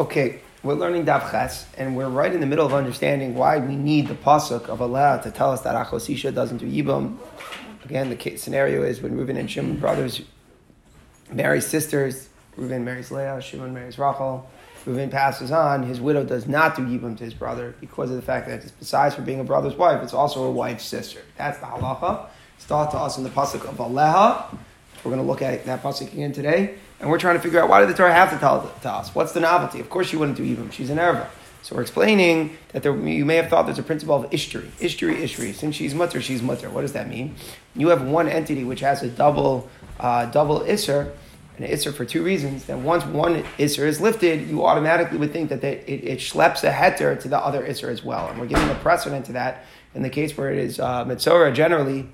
Okay, we're learning Daf Ches, and we're right in the middle of understanding why we need the pasuk of Aleha to tell us that Achosisha doesn't do Yibam. Again, the scenario is when Reuben and Shimon brothers marry sisters. Reuben marries Leah, Shimon marries Rachel. Reuven passes on, his widow does not do Yibam to his brother because of the fact that besides for being a brother's wife, it's also a wife's sister. That's the halacha. It's taught to us in the pasuk of Aleha. We're going to look at that pasuk again today. And we're trying to figure out why did the Torah have to tell to us? What's the novelty? Of course, she wouldn't do Yibam. She's an Erva. So we're explaining that there, you may have thought there's a principle of ishtri. Ishtri, ishtri. Since she's mutter, she's mutter. What does that mean? You have one entity which has a double, uh, double isser, an isser for two reasons. Then once one isser is lifted, you automatically would think that it, it, it schleps a heter to the other isser as well. And we're giving a precedent to that in the case where it is uh, mitzora generally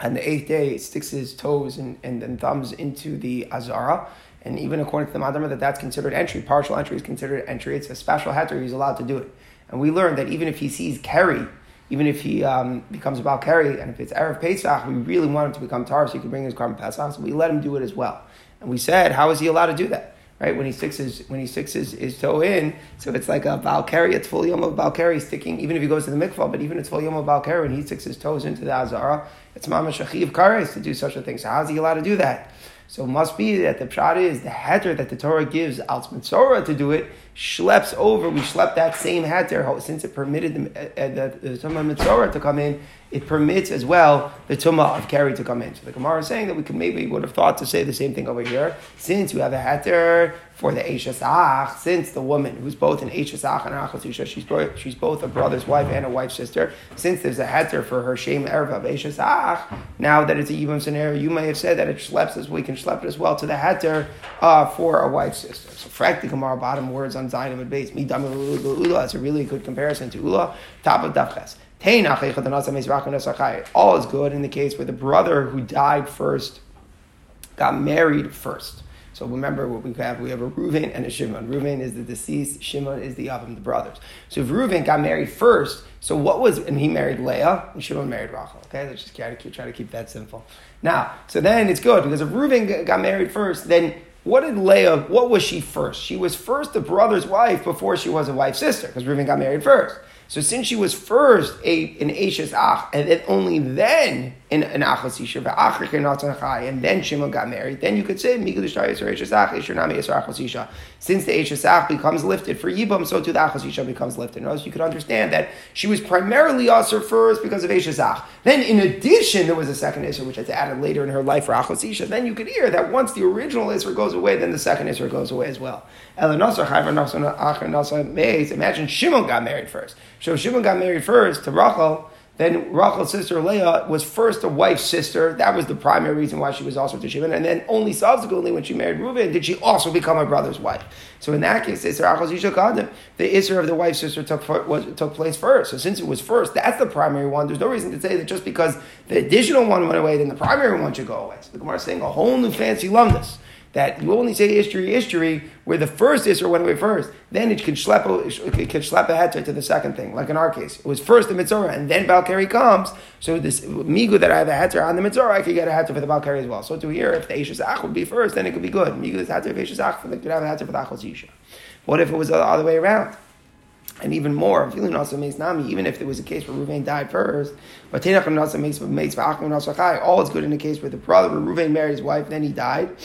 and the eighth day sticks his toes and, and, thumbs into the azara. And even according to the Madama, that that's considered entry. Partial entry is considered entry. It's a special heter. He's allowed to do it. And we learned that even if he sees Keri, even if he um, becomes about Keri, and if it's Erev Pesach, we really want him to become Tar so he can bring his korban Pesach, so we let him do it as well. And we said, how is he allowed to do that? Right? When he sticks his, when he sticks his, his toe in, so it's like a Balkari, it's full yom of Balkari sticking, even if he goes to the mikvah, but even it's full yom of Balkari, when he sticks his toes into the Azara, it's mamash achiv kares to do such a thing. So how is he allowed to do that? So it must be that the pshat is the heter that the Torah gives al mitzora to do it schleps over. We schlepp that same heter since it permitted the, uh, the, the tumah mitzora to come in. It permits as well the tumah of Keri to come in. So the Gemara is saying that we could maybe would have thought to say the same thing over here. Since you have a heter for the Eishasach, since the woman who's both an Eishasach and Achatusha, she's, she's both a brother's wife and a wife's sister, since there's a heter for her shame Erev of Eishasach, now that it's a Yibam scenario, you may have said that it schleps as we can schlep as well to the heter uh, for a wife's sister. So, frack the Gemara bottom words on Zayin and base. That's a really good comparison to Ula, top of Daf Ches. All is good in the case where the brother who died first got married first. So remember what we have. We have a Reuven and a Shimon. Reuven is the deceased. Shimon is the Avim, the brothers. So if Reuven got married first, so what was, and he married Leah, and Shimon married Rachel. Okay, let's just try to keep, try to keep that simple. Now, so then it's good because if Reuven got married first, then what did Leah, what was she first? She was first the brother's wife before she was a wife's sister because Reuven got married first. So since she was first a, an Ashes Ach, and then only then in an Achas Isha, and then Shimon got married, then you could say, Since the Ashes Ach becomes lifted for Yibam, so too the Achas Isha becomes lifted. Notice you could understand that she was primarily Asr first because of Ashes Ach. Then in addition, there was a second Isra, which had added later in her life for Achas Isha. Then you could hear that once the original Isra goes away, then the second Isra goes away as well. Imagine Shimon got married first. So Shimon got married first to Rachel. Then Rachel's sister Leah was first a wife's sister. That was the primary reason why she was also to Shimon. And then only subsequently, when she married Reuven, did she also become her brother's wife. So in that case, it's Rachel's Isha Kadim. The Isra of the wife's sister took, was, took place first. So since it was first, that's the primary one. There's no reason to say that just because the additional one went away, then the primary one should go away. So the Gemara is saying a whole new fancy lumnus that you only say history, history, where the first Isra went away first. Then it can schlep a, it can schlep a heter to the second thing, like in our case. It was first the Mitzorah, and then Balkari comes. So this Migu that I have a heter on the Mitzorah, I could get a heter for the Balkari as well. So to here, if the Eishas Ach would be first, then it could be good. Migu is heter of Eishas Ach, could have a heter for the Achos. What if it was the other way around? And even more, even if there was a case where Ruvain died first, but all is good in the case where the brother where Ruvain married his wife, then he died.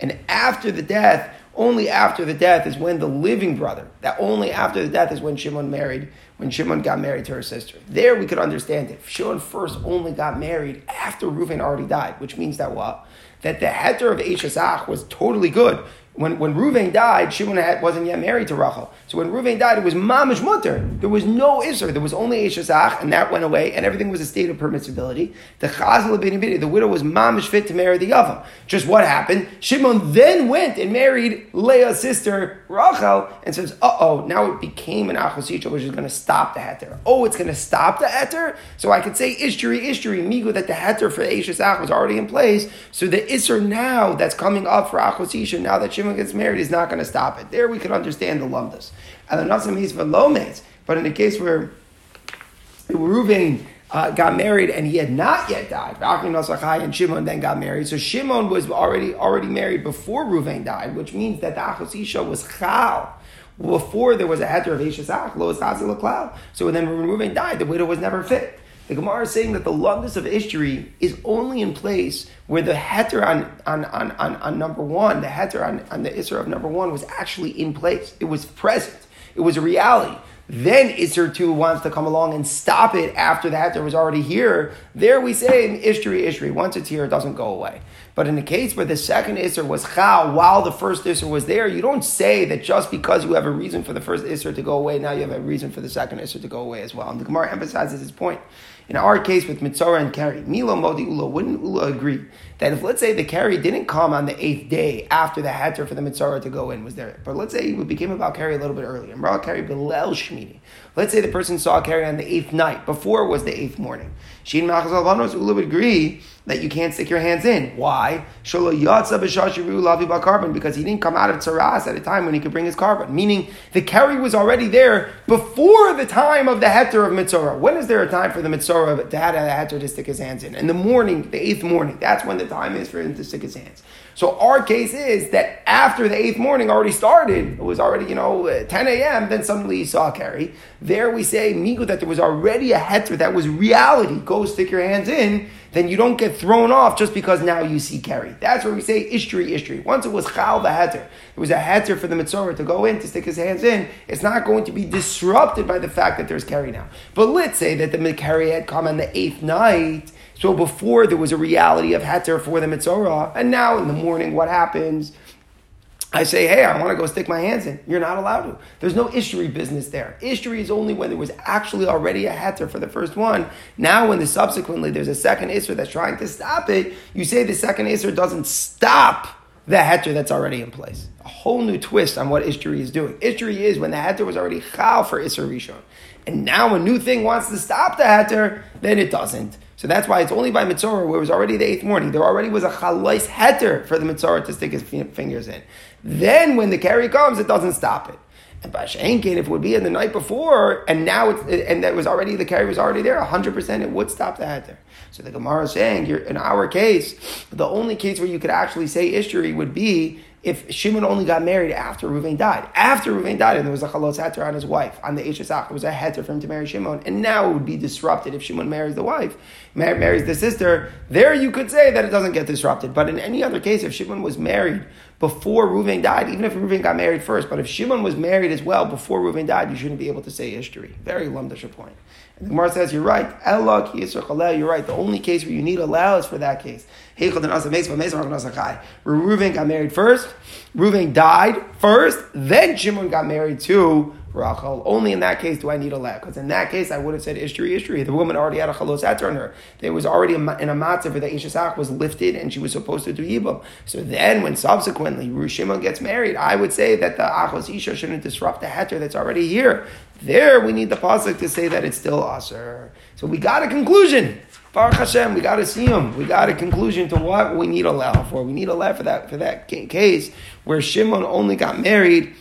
And after the death, only after the death is when the living brother, that only after the death is when Shimon married, when Shimon got married to her sister. There we could understand it. Shimon first only got married after Reuven already died, which means that what? That the heter of Eshazach was totally good when, when Ruvain died, Shimon had, wasn't yet married to Rachel. So when Ruvain died, it was mamish mutter. There was no Isser. There was only Eshazach, and that went away, and everything was a state of permissibility. The Chazal the widow was mamish fit to marry the Yavam. Just what happened? Shimon then went and married Leah's sister, Rachel, and says, oh, now it became an Achosisha, which is going to stop the heter. Oh, it's going to stop the heter? So I could say Ishturi, Ishturi, Migo, that the heter for Eshazach was already in place. So the Isser now that's coming up for Achosisha, now that Shimon gets married, he's not going to stop it. There we can understand the lumdas. And the Nasim he's for lomes, but in the case where Reuven uh, got married and he had not yet died. And Shimon then got married. So Shimon was already already married before Ruvain died, which means that the Achosisha was Chal. Before there was a heter of Eshesach, Lo Cloud. So then when Ruvain died, the widow was never fit. The Gemara is saying that the longest of Ishtri is only in place where the heter on, on, on, on, on number one, the heter on, on the Isra of number one was actually in place. It was present. It was a reality. Then Isser 2 wants to come along and stop it after the heter was already here. There we say in Ishtri, Ishtri. Once it's here, it doesn't go away. But in the case where the second Isser was Chal while the first Isser was there, you don't say that just because you have a reason for the first Isser to go away, now you have a reason for the second Isser to go away as well. And the Gemara emphasizes this point. In our case with Mitzora and Keri, Milo Modi Ula, wouldn't Ula agree that if let's say the Keri didn't come on the eighth day after the Hatter for the Mitzora to go in was there, but let's say it became about Keri a little bit earlier, and brought Keri Belel Shmini. Let's say the person saw Keri on the eighth night, before it was the eighth morning. Shin Machaz Alvanos Ula would agree that you can't stick your hands in. Why? Because he didn't come out of Tsaras at a time when he could bring his korban. Meaning the Keri was already there before the time of the Heter of Mitzorah. When is there a time for the Mitzorah to have a Heter to stick his hands in? In the morning, the eighth morning. That's when the time is for him to stick his hands. So our case is that after the eighth morning already started, it was already, you know, uh, 10 a.m., then suddenly he saw Keri. There we say, Migu, that there was already a heter, that was reality. Go stick your hands in, then you don't get thrown off just because now you see Keri. That's where we say Ishtri, Ishtri. Once it was Chal the heter, it was a heter for the Mitzorah to go in, to stick his hands in, it's not going to be disrupted by the fact that there's Keri now. But let's say that the Keri had come on the eighth night, so before there was a reality of heter for the mitzorah, and now in the morning, what happens? I say, hey, I want to go stick my hands in. You're not allowed to. There's no ishri business there. Ishri is only when there was actually already a heter for the first one. Now, when the subsequently there's a second Isra that's trying to stop it, you say the second Isra doesn't stop the heter that's already in place. A whole new twist on what ishri is doing. Ishri is when the heter was already chal for Isra Rishon. And now a new thing wants to stop the heter, then it doesn't. So that's why it's only by Mitzorah where it was already the eighth morning. There already was a chalais heter for the Mitzorah to stick his fingers in. Then when the Keri comes, it doesn't stop it. And by Shenkin, if it would be in the night before, and now it's, and that was already, the Keri was already there, 100% it would stop the heter. So the Gemara is saying, in our case, the only case where you could actually say Ishtari would be if Shimon only got married after Ruvain died. After Ruvain died, and there was a chalos heter on his wife, on the Eshesach, there was a heter for him to marry Shimon, and now it would be disrupted if Shimon marries the wife, mar- marries the sister. There you could say that it doesn't get disrupted. But in any other case, if Shimon was married before Ruvain died, even if Ruvain got married first, but if Shimon was married as well before Ruvain died, you shouldn't be able to say history. Very lumdish point. And the Gemara says, you're right. You're right. The only case where you need allow is for that case. Reuven got married first. Reuven died first. Then Shimon got married to Rachel. Only in that case do I need a lab, because in that case I would have said Ishtri, Ishtri. The woman already had a chalos on her. There was already in a matzah where the Ishasach was lifted and she was supposed to do Yibam. So then when subsequently Shimon gets married, I would say that the Achos Isha shouldn't disrupt the heter that's already here. There we need the pasuk to say that it's still aser. So we got a conclusion. Baruch Hashem, we got to see him. We got a conclusion to what we need a law for. We need a law for that for that case where Shimon only got married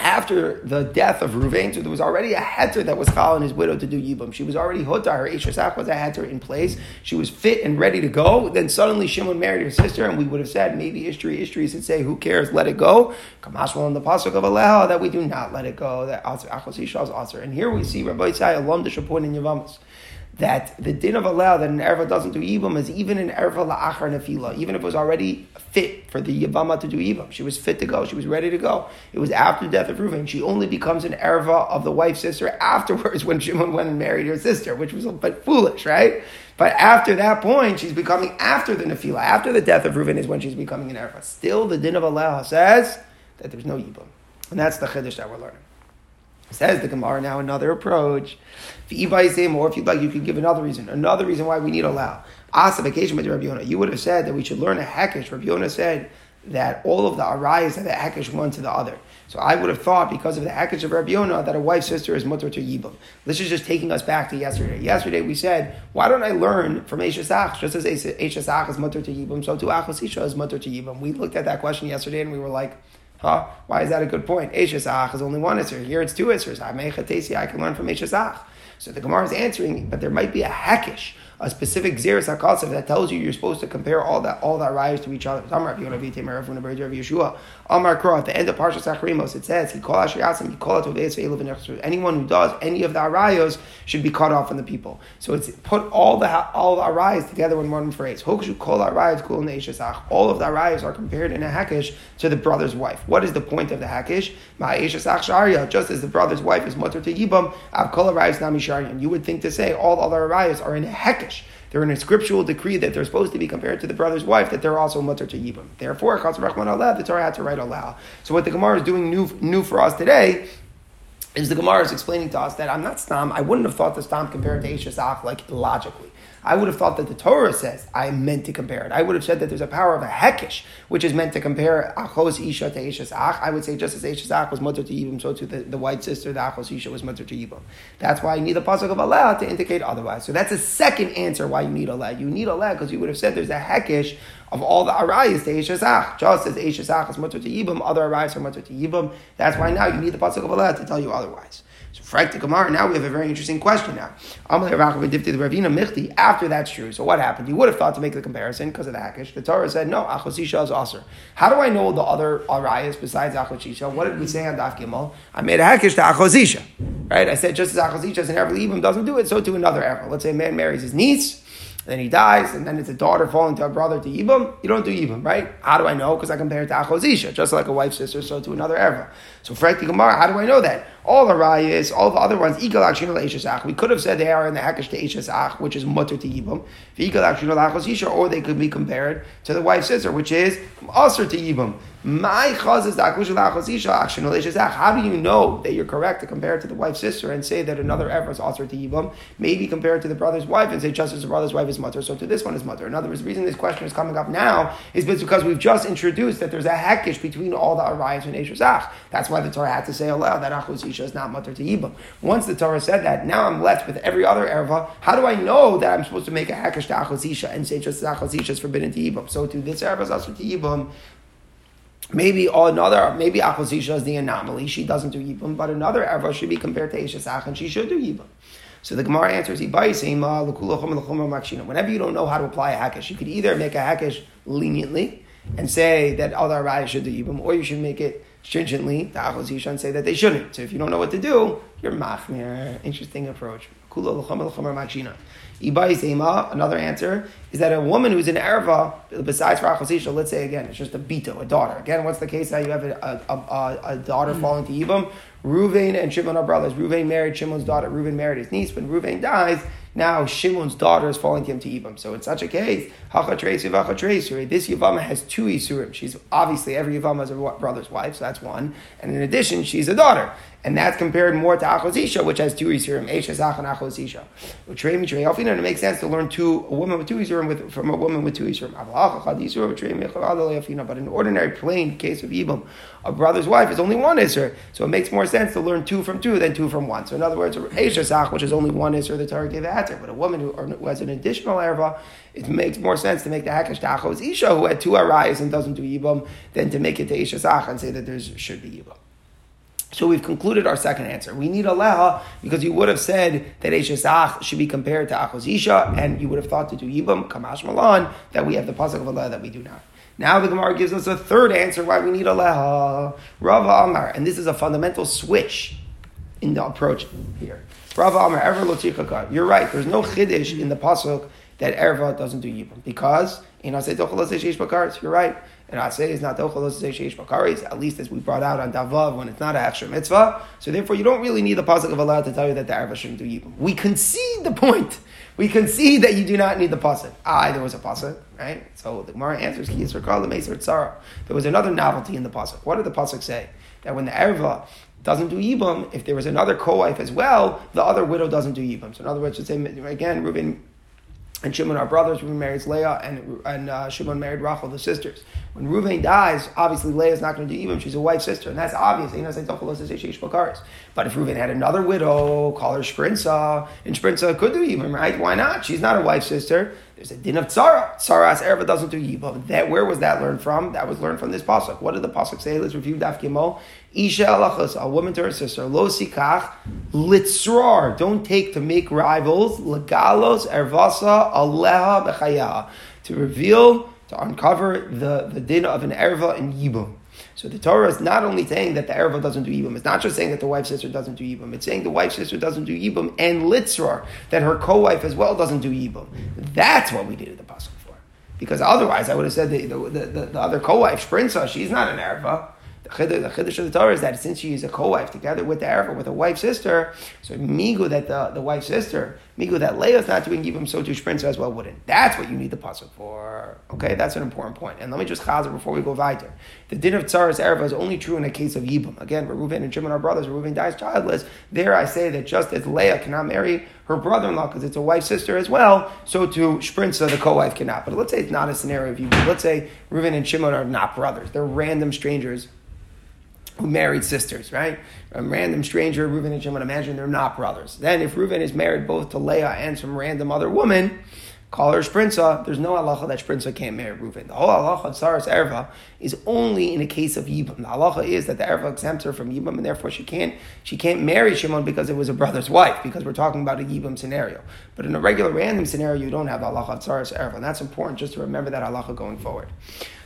after the death of Ruvain, so there was already a heter that was calling his widow to do yibum. She was already huta. Her Eshesach was a heter in place. She was fit and ready to go. Then suddenly Shimon married her sister, and we would have said maybe Ishtri Ishtri should say, "Who cares? Let it go." Kamashwal in the pasuk of Aleha that we do not let it go. That Achos Isha is And here we see Rabbi Isai alum the in Yavamas that the din of allow that an erva doesn't do ibam is even an erva la'achar nefila, even if it was already fit for the yavama to do ibam. She was fit to go. She was ready to go. It was after the death of Reuven. She only becomes an erva of the wife's sister afterwards when Shimon went and married her sister, which was a bit foolish, right? But after that point, she's becoming after the nefila, after the death of Reuven is when she's becoming an erva. Still, the din of allow says that there's no ibam, and that's the chiddush that we're learning. Says the Gemara now another approach. Or if you'd like, you could give another reason. Another reason why we need allow. Asa vacation with Rabbi Yonah. You would have said that we should learn a hekesh. Rabbi Yonah said that all of the arayas have a hekesh one to the other. So I would have thought because of the hekesh of Rabbi that a wife's sister is mutter to yibam. This is just taking us back to yesterday. Yesterday we said, why don't I learn from Eshesach? Just as Eshesach is mutter to yibam, so to Achosisha is mutter to yibam. We looked at that question yesterday and we were like, Huh? Why is that a good point? Eshesach is only one Isser. Here it's two Issers. I can learn from Eshesach. So the Gemara is answering, but there might be a hackish a specific Xeris HaKasav that tells you you're supposed to compare all that all that rise to each other. Amar Yeshua. Amar Kro, at the end of Parsha Acharei Mos, it says, He call Asher he call it Anyone who does any of the arayos should be cut off from the people. So it's put all the all the arayos together in one phrase. Hokshu kol arayos kul All of the arayos are compared in a hakish to the brother's wife. What is the point of the hakish? Ma'eshesach sharia, just as the brother's wife is mutter to yibam, av kol arayos nami You would think to say all the other arayos are in a hekesh they're in a scriptural decree that they're supposed to be compared to the brother's wife, that they're also mutter to yibam. Therefore, the Torah had to write Allah. So what the Gemara is doing new, new for us today is the Gemara is explaining to us that I'm not stam. I wouldn't have thought the stam compared to Eshesach like logically. I would have thought that the Torah says I meant to compare it. I would have said that there's a power of a hekish, which is meant to compare achos isha to eshes ach. I would say just as eshes ach was mutter to yibum, so to the, the white sister, the achos isha was mutter to yibum. That's why you need the pasuk of Aleha to indicate otherwise. So that's a second answer why you need Aleha. You need Aleha because you would have said there's a hekish of all the arayas to eshes ach. Just as eshes ach is mutter to yibum, other arayas are mutter to yibum. That's why now you need the pasuk of Aleha to tell you otherwise. So Frank the Gemara, now we have a very interesting question now. After that's true, so what happened? You would have thought to make the comparison because of the Hakish. The Torah said, no, Achosisha is Aser. How do I know the other Arayas besides Achosisha? What did we say on Daf Gimel? I made a Hakish to Achosisha. Right? I said, just as Achosisha is an Ever doesn't do it, so to another Ever. Let's say a man marries his niece, then he dies, and then it's a daughter falling to a brother to Yibam, you don't do Yibam, right? How do I know? Because I compare it to Achozisha, just like a wife's sister, so to another Eva. So, frankly, Gemara, how do I know that? All the rayas, all the other ones, Igal Akshinal We could have said they are in the Hekesh to Eshesach, which is mutter to Yibam. Igal Akshinal or they could be compared to the wife's sister, which is Aser to Yibam. My How do you know that you're correct to compare it to the wife's sister and say that another Ever is Aser to Yibam? Maybe compare it to the brother's wife and say just as the brother's wife is mutter, so to this one is mutter. In other words, the reason this question is coming up now is because we've just introduced that there's a Hekesh between all the Arayas and Eshesach. That's why the Torah had to say aloud that Achosisha is not mutter to Yibam. Once the Torah said that, now I'm left with every other erva. How do I know that I'm supposed to make a hekesh to Achosisha and say just as Achosisha is forbidden to Yibam? So to this erva is also to Yibam. Maybe another, maybe Achosisha is the anomaly. She doesn't do Yibam, but another erva should be compared to Eshesach and she should do Yibam. So the Gemara answers, Whenever you don't know how to apply a hakish, you could either make a hakish leniently and say that other rayas should do Yibam, or you should make it stringently, the Achos Yishan say that they shouldn't. So if you don't know what to do, you're machmir. Interesting approach. Another answer is that a woman who's in erva, besides for Achosisha, let's say again, it's just a bito, a daughter. Again, what's the case now? You have a, a, a, a daughter mm. falling to Yibam. Ruvain and Shimon are brothers. Ruvain married Shimon's daughter. Ruvain married his niece. When Ruvain dies, now Shimon's daughter is falling to him to Ibam. So in such a case, this Yavama has two Isurim. She's obviously every Yavama has a brother's wife, so that's one. And in addition, she's a daughter. And that's compared more to Achosisha, which has two Isurim, Eshazach and Achosisha. It makes sense to learn two, a woman with two Isurim with, from a woman with two Isurim. But in ordinary plain case of Ibam, a brother's wife is only one Isur. So it makes more sense to learn two from two than two from one. So in other words, Eshazach, which is only one Isur, the Torah gave Ater. But a woman who, who has an additional Erva, it makes more sense to make the Hakesh to Achos Isha, who had two Arayas and doesn't do Ibam, than to make it to Eshazach and say that there should be Ibam. So we've concluded our second answer. We need a leha because you would have said that Eshesach should be compared to Achosisha, and you would have thought to do Yibam, Kamash Malan, that we have the pasuk of Aleha that we do not. Now the Gemara gives us a third answer why we need a leha. Rava Amar, and this is a fundamental switch in the approach here. Rava Amar, ever lotichaka. You're right. There's no chiddush in the pasuk that erva doesn't do yibam because in Asay Tochalas You're right. And Asay is not Tochalas Sheish Bakaris, at least as we brought out on Daf Vav when it's not an extra mitzvah. So therefore, you don't really need the pasuk of Aleha to tell you that the erva shouldn't do yibam. We concede the point. We concede that you do not need the pasuk. Ah, there was a pasuk, right? So the Gemara answers, Ki Yisrael Meser Tzara. There was another novelty in the pasuk. What did the pasuk say? That when the erva doesn't do yibam, if there was another co-wife as well, the other widow doesn't do yibam. So in other words, to say again, Reuben and Shimon are brothers. Reuben marries Leah, and and uh, Shimon married Rachel, the sisters. When Reuven dies, obviously Leah's not going to do even. She's a wife sister, and that's obvious. But if Reuven had another widow, call her Sprinza, and Sprinza could do even, right? Why not? She's not a wife sister. There's a din of tzara. Tzara as erva doesn't do yibam. That where was that learned from? That was learned from this pasuk. What did the pasuk say? Let's review daf gimel. Isha alachas, a woman to her sister. Lo sikach litzrar. Don't take to make rivals. Legalos ervasa aleha bechaya. To reveal, to uncover the, the din of an erva in yibam. So the Torah is not only saying that the Erva doesn't do Yibam, it's not just saying that the wife's sister doesn't do Yibam, it's saying the wife's sister doesn't do Yibam and Litzrar, that her co-wife as well doesn't do Yibam. That's what we needed the Pasuk for. Because otherwise I would have said the, the, the, the other co-wife, Sprinza, she's not an Erva the chiddush of the Torah is that since she is a co-wife together with the Erva, with a wife's sister, so migu that the, the wife's sister, migu that Leah Leah's not doing give him so to Sprinza as well wouldn't. That's what you need the pasuk for. Okay, that's an important point. And let me just chazer before we go weiter. The din of tzaras Erva is only true in a case of yibum. Again, Reuven and Shimon are brothers. Reuven dies childless. There I say that just as Leah cannot marry her brother-in-law because it's a wife's sister as well, so to Sprinza, the co-wife cannot. But let's say it's not a scenario of yibum. Let's say Reuven and Shimon are not brothers. They're random strangers who married sisters, right? A random stranger, Reuven and Shimon, imagine they're not brothers. Then if Reuven is married both to Leah and some random other woman, call her Sprinza, there's no halacha that Sprinza can't marry Reuven. The whole halacha of Saras Erva is only in a case of Yibam. The halacha is that the Erva exempts her from Yibam and therefore she can't, she can't marry Shimon because it was a brother's wife, because we're talking about a Yibam scenario. But in a regular random scenario, you don't have the halacha of Saras Erva. And that's important just to remember that halacha going forward.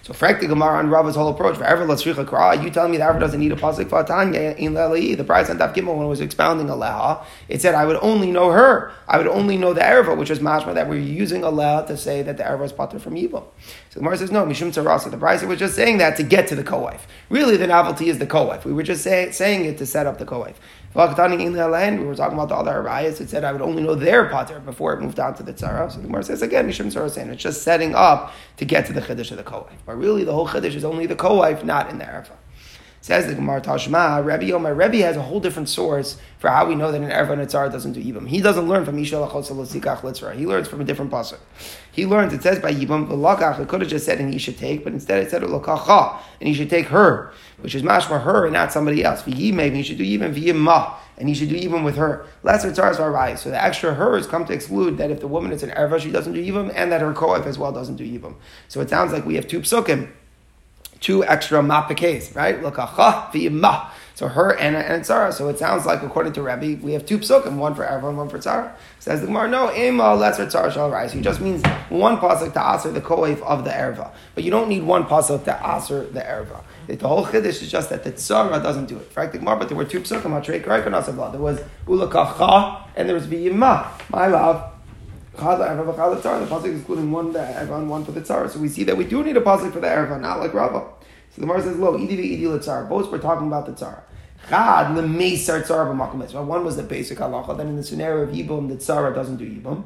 So frankly, Gemara on Rava's whole approach, forever let's kra. You tell me that Ever doesn't need a pasuk for Tanya in Leli? The price on Daf Gimel when it was expounding Aleha, it said I would only know her. I would only know the Erva, which was mashma that we're using Aleha to say that the Erva is pater from evil. So the Gemara says no, Mishum Tzarasa. The price was just saying that to get to the co-wife. Really, the novelty is the co-wife. We were just say, saying it to set up the co-wife. We were talking about the other Arayas. It said I would only know their pater before it moved on to the tzara. So the Gemara says again, Mishum Tzara It's just setting up to get to the chiddush of the co-wife. But really, the whole chiddush is only the co-wife, not in the erva. Says the Gemara Tashma, Rabbi Yomer, Rabbi has a whole different source for how we know that an Erva and a Tzar doesn't do Yibam. He doesn't learn from Isha Litzra. He learns from a different pasuk. He learns, it says by Yibam, V'lakach, it could have just said and he should take, but instead it said Lakacha, and he should take her, which is mashma her and not somebody else. V'yimay, he should do Yibam, V'yimah, and he should do Yibam with her. Lesser are right. So the extra hers come to exclude that if the woman is an Erva, she doesn't do Yibam, and that her co-wife as well doesn't do Yibam. So it sounds like we have two psukim two extra mapikes, right? Lakacha v'yimah. So her and, and Tzara. So it sounds like, according to Rabbi, we have two psukim, one for everyone, one for Tzara. Says the Gemara, no, Ema lesser Tzara shall rise. He just means one pasuk to aser the koif of the erva. But you don't need one pasuk to aser the erva. The whole chiddush is just that the Tzara doesn't do it. Frankly, Gemara, but there were two psukim, There was ulakacha and there was v'yimah. My love. The pasuk is including one the erva and one for the tzara. So we see that we do need a pasuk for the erva, not like Rava. So the Gemara says, "Lo idi idi l'tzara." Both were talking about the tzara. Chad lemeisar tzara b'makom One was the basic halacha. Then in the scenario of yibum, the tzara doesn't do yibum.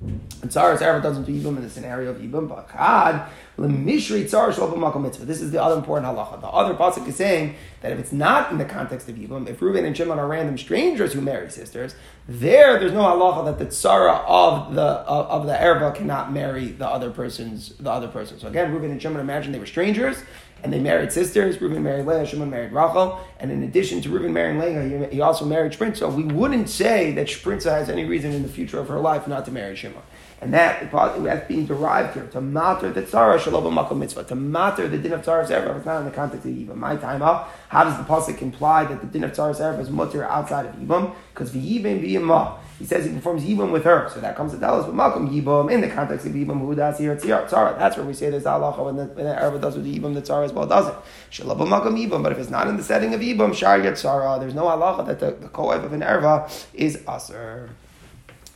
And tzara tzara doesn't do yibum in the scenario of yibum, but chad lemishri tzara shlo b'makom mitzvah. This is the other important halacha. The other pasuk is saying that if it's not in the context of yibum, if Reuben and Shimon are random strangers who marry sisters, there there's no halacha that the tzara of the of, of the erva cannot marry the other person's the other person. So again, Reuben and Shimon imagine they were strangers and they married sisters. Reuben married Leah, Shimon married Rachel, and in addition to Reuben marrying Leah, he also married Sprinza. We wouldn't say that Sprinza has any reason in the future of her life not to marry Shimon. And that that's being derived here to matter the tzara shalom makom mitzvah to matter the din of tzaras erev. It's not in the context of yibam. My time up. How does the pasuk imply that the din of tzara erev is mutter outside of yibam? Because v'yibam v'yimah. He says he performs yibam with her, so that comes to tell us. But makom yibam in the context of yibam who does here tzara. That's where we say there's halacha when the when does with the the tzara as well does it. Shalom makom yibam. But if it's not in the setting of yibam, shar tzara. There's no halacha that the, the co-wife of an erva is aser.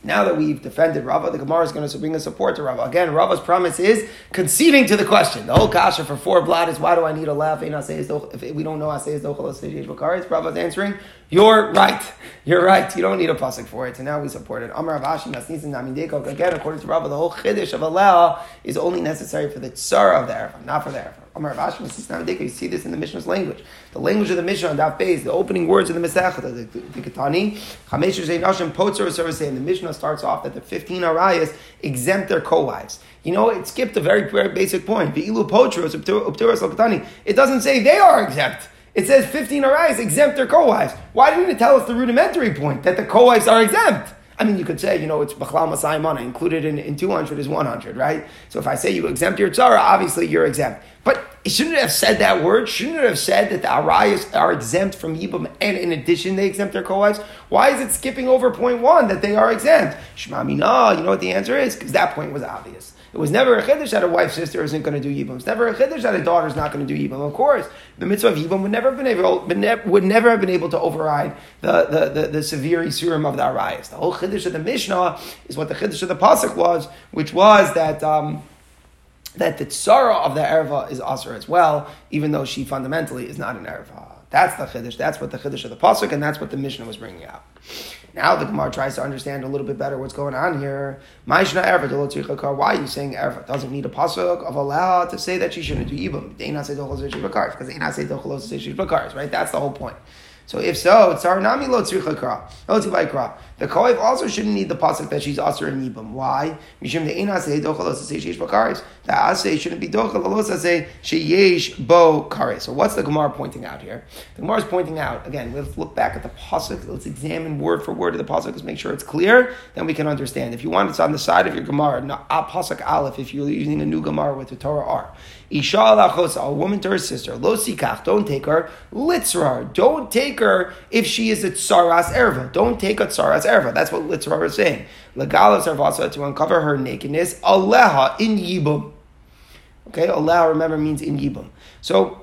Now that we've defended Rava, the Gemara is going to bring a support to Rava. Again, Rava's promise is conceding to the question. The whole kasha for four blood is why do I need a laugh? If we don't know Asayis Dochal Rava's answering, you're right. You're right. You don't need a pasuk for it. So now we support it. Amar Rav Ashi Nasnisin Again, according to Rava, the whole chiddush of Aleha is only necessary for the tsar of the Arafah, not for the Arafah. Amar Rav Ashi Nasnisin You see this in the Mishnah's language. The language of the Mishnah on that page, the opening words of the Masechta, the Ketani, Chameshu Nashim Potzer Service, the Mishnah starts off that the 15 Arayas exempt their co-wives. You know, it skipped a very, very basic point. It doesn't say they are exempt. It says 15 arais exempt their co-wives. Why didn't it tell us the rudimentary point that the co-wives are exempt? I mean, you could say, you know, it's Bachlal Masai Mana, included in, in 200 is 100, right? So if I say you exempt your tzara, obviously you're exempt. But it shouldn't have said that word. Shouldn't it have said that the arayas are exempt from yibum, and in addition they exempt their co-wives? Why is it skipping over point one that they are exempt? Shmami, no, you know what the answer is? Because that point was obvious. It was never a chiddush that a wife's sister isn't going to do yibum. It's never a chiddush that a daughter is not going to do yibum. Of course, the mitzvah of yibum would never have been able, would never have been able to override the, the, the, the severe isurim of the arayas. The whole chiddush of the Mishnah is what the chiddush of the pasuk was, which was that. Um, that the tzara of the erva is aser as well, even though she fundamentally is not an erva. That's the chiddush. That's what the chiddush of the pasuk, and that's what the Mishnah was bringing out. Now the Gemara tries to understand a little bit better what's going on here. Why are you saying erva? Doesn't need a pasuk of Allah to say that she shouldn't do shishbakar because right? That's the whole point. So if so, tzar nami lo tzricha kra. The kohev also shouldn't need the pasuk that she's aser in yibam. Why? Mishum the ena say dochel lo say sheish bakaris. The asay shouldn't be dochel sheyesh bo. So what's the Gemara pointing out here? The Gemara is pointing out again. Let's look back at the pasuk. Let's examine word for word of the pasuk. Let's make sure it's clear. Then we can understand. If you want, it's on the side of your Gemara. Not uh, pasuk aleph. If you're using a new Gemara with the Torah R. Isha a woman to her sister. Lo sikach. Don't take her. Litzrar. Don't take her if she is a tsaras erva. Don't take a tsaras erva. That's what Litzrar is saying. Legalas arvasa to uncover her nakedness. Aleha in yibum. Okay, aleha remember means in yibum. So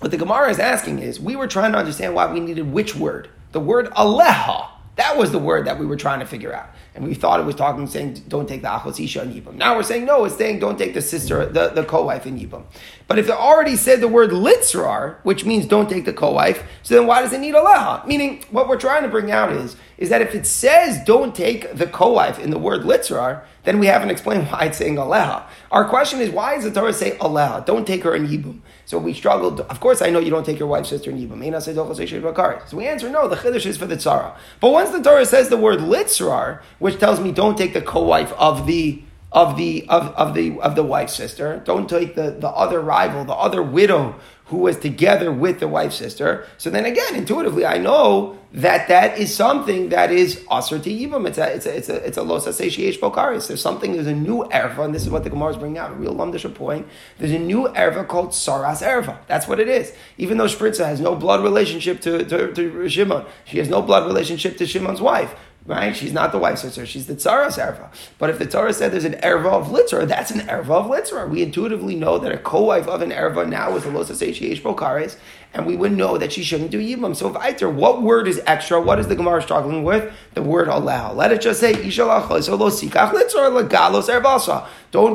what the Gemara is asking is, we were trying to understand why we needed which word? The word aleha. That was the word that we were trying to figure out. And we thought it was talking, saying, don't take the achos isha in Yibam. Now we're saying, no, it's saying, don't take the sister, the, the co-wife in Yibam. But if it already said the word litzrar, which means don't take the co-wife, so then why does it need aleha? Meaning, what we're trying to bring out is, is that if it says don't take the co-wife in the word litzrar, then we haven't explained why it's saying aleha. Our question is, why does the Torah say aleha? Don't take her in Yibum. So we struggled. Of course, I know you don't take your wife's sister in Yibum. So we answer, no, the Chiddush is for the Tzara. But once the Torah says the word litzrar, which tells me don't take the co-wife of the of the of, of the of the wife's sister. Don't take the, the other rival, the other widow who was together with the wife's sister. So then again, intuitively, I know that that is something that is asr to. It's a it's a it's a it's a los aseish bokaris. There's something. There's a new erva, and this is what the Gemara is bringing out. A real lumdish point. There's a new erva called saras erva. That's what it is. Even though Sprinza has no blood relationship to to, to Shimon, she has no blood relationship to Shimon's wife right? She's not the wife's sister, she's the tzaras erva. But if the Torah said there's an erva of litzra, that's an erva of litzra. We intuitively know that a co-wife of an erva now is a losa seish bokares, and we would know that she shouldn't do yibam. So if tell what word is extra? What is the Gemara struggling with? The word allow. Let it just say. Don't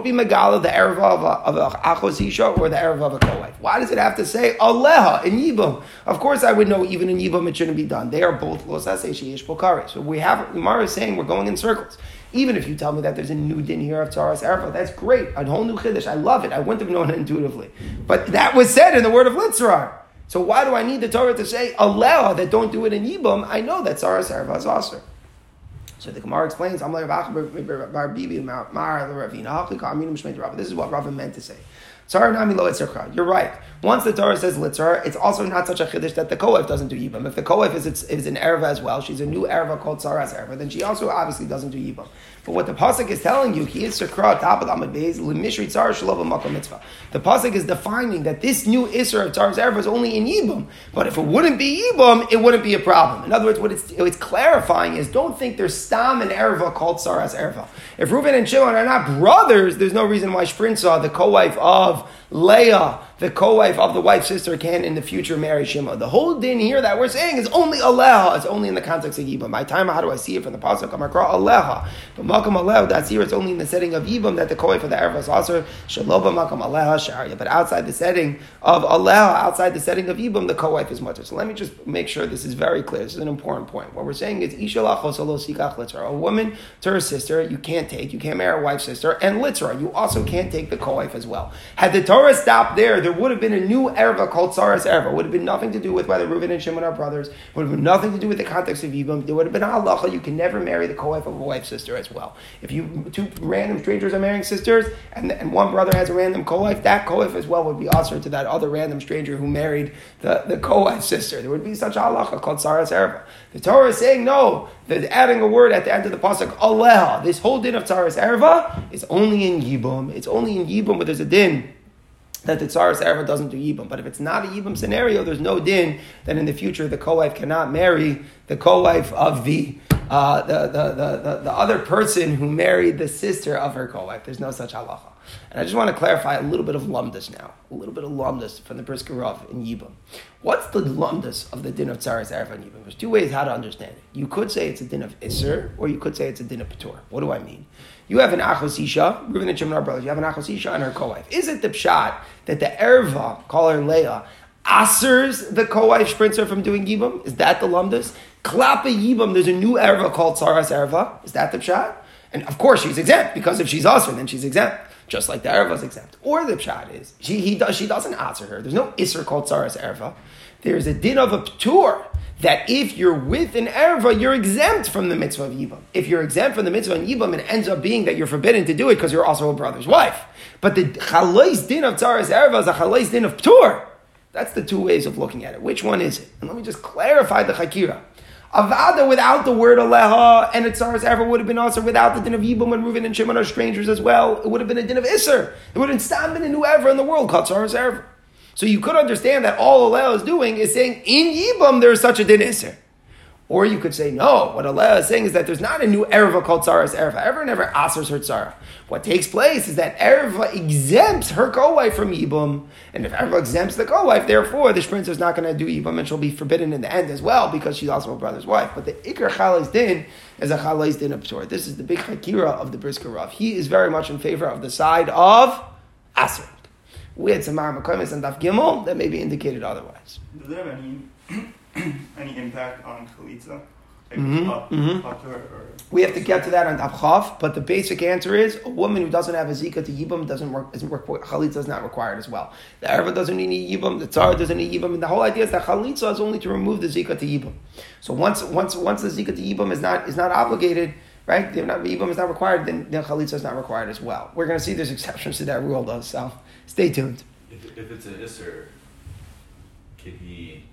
be megala the erva of of achos isha or the erva of a co-wife. Why does it have to say aleha in yibam? Of course, I would know even in yibam it shouldn't be done. They are both los seish bokares. So we have Gemara is saying we're going in circles. Even if you tell me that there's a new din here of Tzaras Erfa, that's great. A whole new Chiddush. I love it. I wouldn't have known it intuitively. But that was said in the word of Litzrar. So why do I need the Torah to say allow that don't do it in Yibam? I know that Sarah Sarva is. So the Gemara explains. This is what Rava meant to say. You're right. Once the Torah says litzar, it's also not such a chiddush that the kohev doesn't do yibam. If the kohev is, is an erva as well, she's a new erva called saras erva, then she also obviously doesn't do yibam. But what the pasuk is telling you, he is sakra top of amid beis limishri tzar shalom makom mitzvah. The pasuk is defining that this new isra of tzaras erva is only in yibam. But if it wouldn't be yibam, it wouldn't be a problem. In other words, what it's, it's clarifying is don't think there's stam and erva called saras erva. If Reuven and Shimon are not brothers, there's no reason why Shprinza, the co-wife of Leah, the co-wife of the wife's sister, can in the future marry Shimon. The whole din here that we're saying is only Aleha. It's only in the context of Yibam. My time, how do I see it from the pasuk? Amakra Aleha. But Makam Aleha, that's here. It's only in the setting of Yibam that the co-wife of the Erev also Shaloba Makam Aleha Sharia. But outside the setting of Aleha, outside the setting of Yibam, the co-wife is mutter. So let me just make sure this is very clear. This is an important point. What we're saying is Ishalachos Sikach Litzra. A woman to her sister, you can't take. You can't marry a wife's sister. And Litzra, you also can't take the co-wife as well. Had the Torah stopped there, there would have been a new erva called Saras erva. Would have been nothing to do with whether Reuven and Shimon are brothers. Would have been nothing to do with the context of Yibam. There would have been a halacha. You can never marry the co-wife of a wife's sister as well. If you two random strangers are marrying sisters, and, and one brother has a random co-wife, that co-wife as well would be also to that other random stranger who married the, the co-wife's sister. There would be such a halacha called Saras erva. The Torah is saying no. That adding a word at the end of the pasuk aleha. This whole din of Saras erva is only in Yibam. It's only in Yibam where there's a din that the Tsaras Erva doesn't do Yibam. But if it's not a Yibam scenario, there's no din that in the future the co-wife cannot marry the co-wife of the, uh, the, the, the, the, the, other person who married the sister of her co-wife. There's no such halacha. And I just want to clarify a little bit of lumdus now, a little bit of lumdus from the Brisker Rav in Yibam. What's the lumdus of the din of Tsaras Erva in Yibam? There's two ways how to understand it. You could say it's a din of Isser, or you could say it's a din of Patur. What do I mean? You have an Achos Isha, and Shimon are brothers. You have an Achos Isha and her co-wife. Is it the pshat that the Erva, call her Leah, asers the co-wife Sprinza from doing Yibam? Is that the lumdus? Klapa Yibam, there's a new Erva called Saras Erva. Is that the pshat? And of course she's exempt, because if she's aser, then she's exempt. Just like the Erva is exempt. Or the pshat is, she, he does, she doesn't answer her. There's no Isser called Saras Erva. There's a din of a Ptur that if you're with an erva, you're exempt from the mitzvah of yibam. If you're exempt from the mitzvah of yibam, it ends up being that you're forbidden to do it because you're also a brother's wife. But the chalais din of tzaras erva is a chalais din of ptur. That's the two ways of looking at it. Which one is it? And let me just clarify the chakira. Avada without the word aleha and tzaras erva would have been also without the din of yibam and Reuven and Shimon are strangers as well. It would have been a din of iser. It would have been a new ever in the world called tzaras erva. So you could understand that all Alel is doing is saying in Yibam there is such a din iser. Or you could say, no, what Aleha is saying is that there's not a new Erva called Tzaras Erva. Ever never asers her Tzara. What takes place is that Erva exempts her co-wife from Yibam. And if Erva exempts the co-wife, therefore the Sprinza is not going to do Yibam and she'll be forbidden in the end as well because she's also a brother's wife. But the Iker Chalais Din is a Chalais Din of Torah. This is the big Hakira of the Brisker Rav. He is very much in favor of the side of Aser with Samar Makomis and Daf Gimel that may be indicated otherwise. Does it have any any impact on Chalitza? Mm-hmm. mm-hmm. We have to get to that on Daf but the basic answer is a woman who doesn't have a Zika to Yibam doesn't work, doesn't work, Chalitza is not required as well. The Erva doesn't need Yibam, the Tzar doesn't need Yibam, and the whole idea is that Chalitza is only to remove the Zika to Yibam. So once, once, once the Zika to Yibam is not, is not obligated, right? The Yibam is not required, then, then Chalitza is not required as well. We're going to see there's exceptions to that rule though, so. Stay tuned. If, if it's an Isser, could he?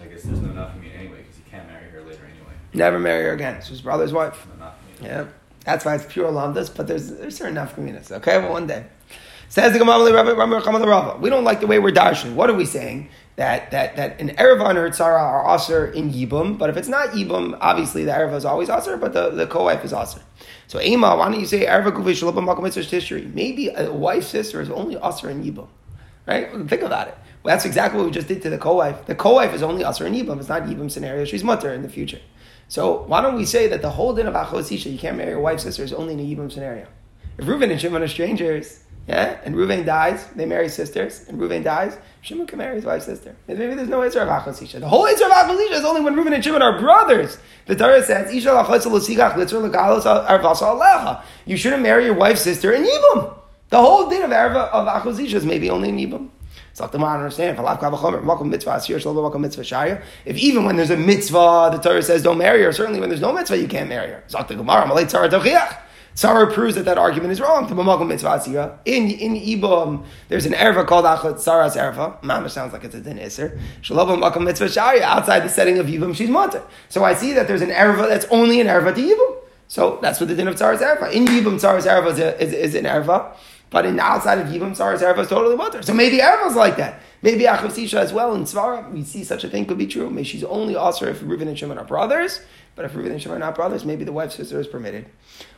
I guess there's no nafkamina anyway because he can't marry her later anyway. Never marry her again. It's his brother's wife. No yeah, that's why it's pure lamdas. But there's there's certain nafkaminas. Okay, well one day. Says the Gemara, we don't like the way we're dashing. What are we saying? That that that an erev and her tzara are aser in yibum, but if it's not yibum, obviously the erev is always aser, but the, the co-wife is aser. So Ema, why don't you say erev guvish tishri? Maybe a wife's sister is only aser in yibum, right? Think about it. Well, that's exactly what we just did to the co-wife. The co-wife is only aser in yibum. It's not yibum scenario. She's mutter in the future. So why don't we say that the whole din of achosisha, you can't marry your wife's sister, is only in a yibum scenario? If Reuven and Shimon are strangers, yeah, and Reuven dies, they marry sisters, and Reuven dies, Shimon can marry his wife's sister. Maybe there's no Isra of Achosisha. The whole Isra of Achosisha is only when Reuven and Shimon are brothers. The Torah says. You shouldn't marry your wife's sister in Yibam. The whole din of Erva of Achosisha is maybe only in Yibam. So the man understand. If even when there's a mitzvah, the Torah says don't marry her. Certainly when there's no mitzvah, you can't marry her. Tzara proves that that argument is wrong. In in Ibam, there's an erva called Achat Tzaras erva. Mama sounds like it's a din iser. Shalom mitzvah shaya. Outside the setting of Ibam, she's mutter. So I see that there's an erva that's only an erva to Ibam. So that's what the din of Tzaras erva. In Ibam, Tzaras erva is, is, is an erva. But in outside of Yibam, Tzaras erva is totally mutter. So maybe erva's like that. Maybe Achosisha as well in Tzvara, we see such a thing could be true. Maybe she's only also if Reuven and Shimon are brothers, but if Reuven and Shimon are not brothers, maybe the wife's sister is permitted.